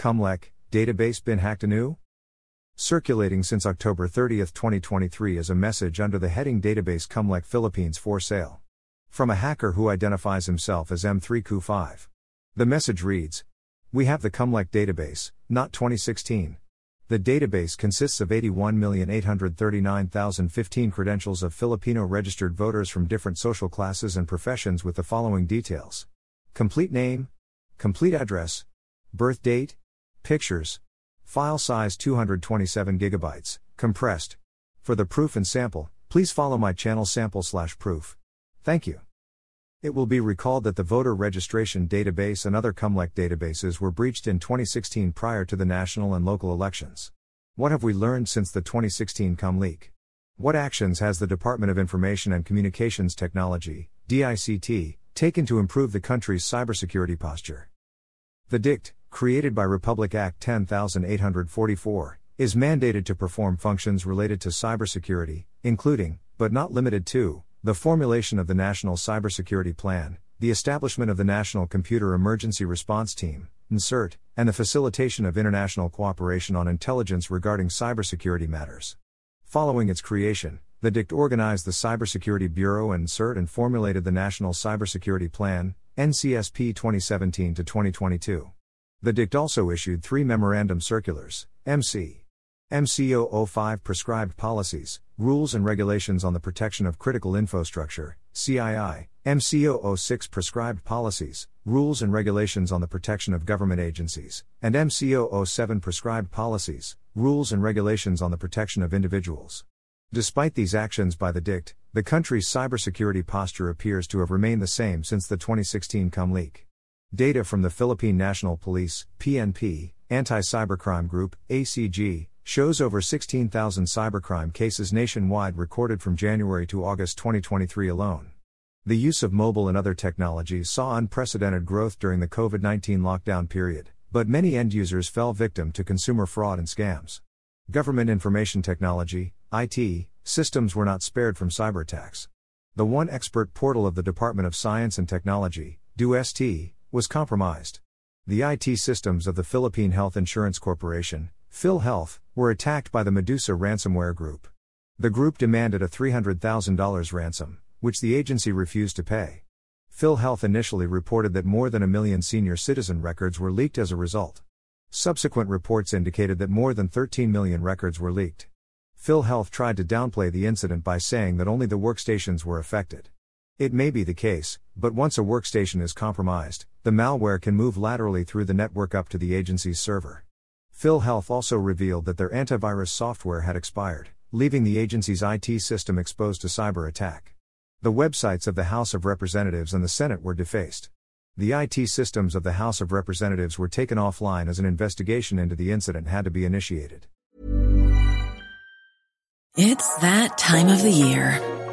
COMELEC, database been hacked anew? Circulating since October 30, 2023 is a message under the heading Database COMELEC Philippines for sale. From a hacker who identifies himself as M3Q5. The message reads We have the COMELEC database, not 2016. The database consists of 81,839,015 credentials of Filipino registered voters from different social classes and professions with the following details complete name, complete address, birth date, pictures, file size 227 gigabytes, compressed. For the proof and sample, please follow my channel sample slash proof. Thank you. It will be recalled that the voter registration database and other COMELEC databases were breached in 2016 prior to the national and local elections. What have we learned since the 2016 Comeleak? What actions has the Department of Information and Communications Technology, DICT, taken to improve the country's cybersecurity posture? The DICT, created by Republic Act 10844, is mandated to perform functions related to cybersecurity, including, but not limited to, the formulation of the National Cybersecurity Plan, the establishment of the National Computer Emergency Response Team, NCERT, and the facilitation of international cooperation on intelligence regarding cybersecurity matters. Following its creation, the DICT organized the Cybersecurity Bureau and NCERT and formulated the National Cybersecurity Plan, NCSP 2017 2022. The DICT also issued three memorandum circulars, MC. MC005 Prescribed Policies, Rules and Regulations on the Protection of Critical Infrastructure, CII, MC006 Prescribed Policies, Rules and Regulations on the Protection of Government Agencies, and MC007 Prescribed Policies, Rules and Regulations on the Protection of Individuals. Despite these actions by the DICT, the country's cybersecurity posture appears to have remained the same since the 2016 Comeleak. Data from the Philippine National Police, PNP, Anti Cybercrime Group, ACG, shows over 16,000 cybercrime cases nationwide recorded from January to August 2023 alone. The use of mobile and other technologies saw unprecedented growth during the COVID 19 lockdown period, but many end users fell victim to consumer fraud and scams. Government information technology, IT, systems were not spared from cyber attacks. The One Expert portal of the Department of Science and Technology, DOST, was compromised. The IT systems of the Philippine Health Insurance Corporation, PhilHealth, were attacked by the Medusa ransomware group. The group demanded a $300,000 ransom, which the agency refused to pay. PhilHealth initially reported that more than a million senior citizen records were leaked as a result. Subsequent reports indicated that more than 13 million records were leaked. PhilHealth tried to downplay the incident by saying that only the workstations were affected. It may be the case, but once a workstation is compromised, the malware can move laterally through the network up to the agency's server. PhilHealth also revealed that their antivirus software had expired, leaving the agency's IT system exposed to cyber attack. The websites of the House of Representatives and the Senate were defaced. The IT systems of the House of Representatives were taken offline as an investigation into the incident had to be initiated. It's that time of the year.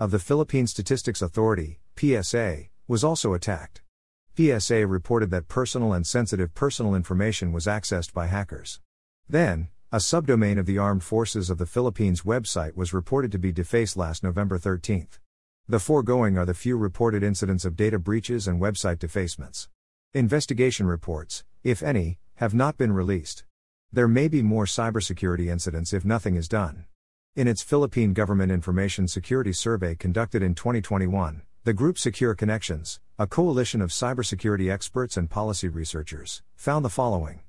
of the Philippine Statistics Authority, PSA, was also attacked. PSA reported that personal and sensitive personal information was accessed by hackers. Then, a subdomain of the Armed Forces of the Philippines website was reported to be defaced last November 13. The foregoing are the few reported incidents of data breaches and website defacements. Investigation reports, if any, have not been released. There may be more cybersecurity incidents if nothing is done. In its Philippine Government Information Security Survey conducted in 2021, the group Secure Connections, a coalition of cybersecurity experts and policy researchers, found the following.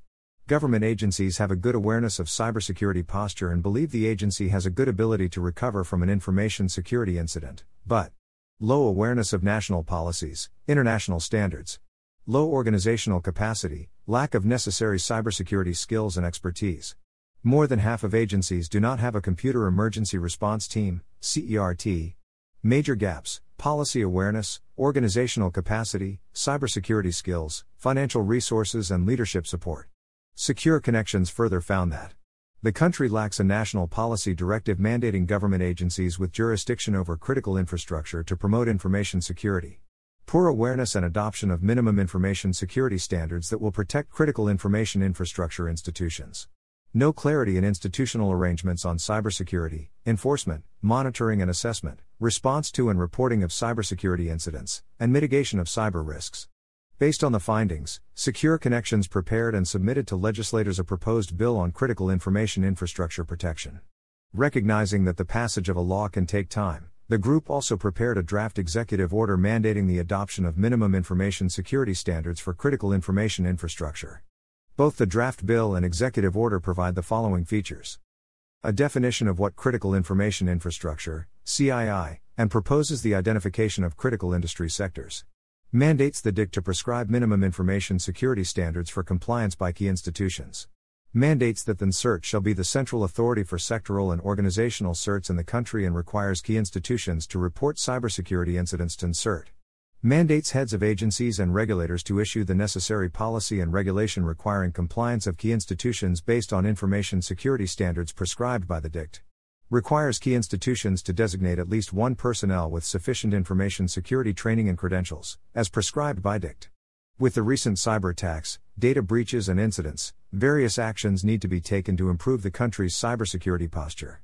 Government agencies have a good awareness of cybersecurity posture and believe the agency has a good ability to recover from an information security incident, but low awareness of national policies, international standards, low organizational capacity, lack of necessary cybersecurity skills and expertise. More than half of agencies do not have a computer emergency response team, CERT. Major gaps policy awareness, organizational capacity, cybersecurity skills, financial resources, and leadership support. Secure Connections further found that the country lacks a national policy directive mandating government agencies with jurisdiction over critical infrastructure to promote information security. Poor awareness and adoption of minimum information security standards that will protect critical information infrastructure institutions. No clarity in institutional arrangements on cybersecurity, enforcement, monitoring and assessment, response to and reporting of cybersecurity incidents, and mitigation of cyber risks. Based on the findings, Secure Connections prepared and submitted to legislators a proposed bill on critical information infrastructure protection. Recognizing that the passage of a law can take time, the group also prepared a draft executive order mandating the adoption of minimum information security standards for critical information infrastructure. Both the draft bill and executive order provide the following features a definition of what critical information infrastructure, CII, and proposes the identification of critical industry sectors mandates the DIC to prescribe minimum information security standards for compliance by key institutions. Mandates that the NCERT shall be the central authority for sectoral and organizational certs in the country and requires key institutions to report cybersecurity incidents to NCERT. Mandates heads of agencies and regulators to issue the necessary policy and regulation requiring compliance of key institutions based on information security standards prescribed by the DICT requires key institutions to designate at least one personnel with sufficient information security training and credentials, as prescribed by DICT. With the recent cyber attacks, data breaches, and incidents, various actions need to be taken to improve the country's cybersecurity posture.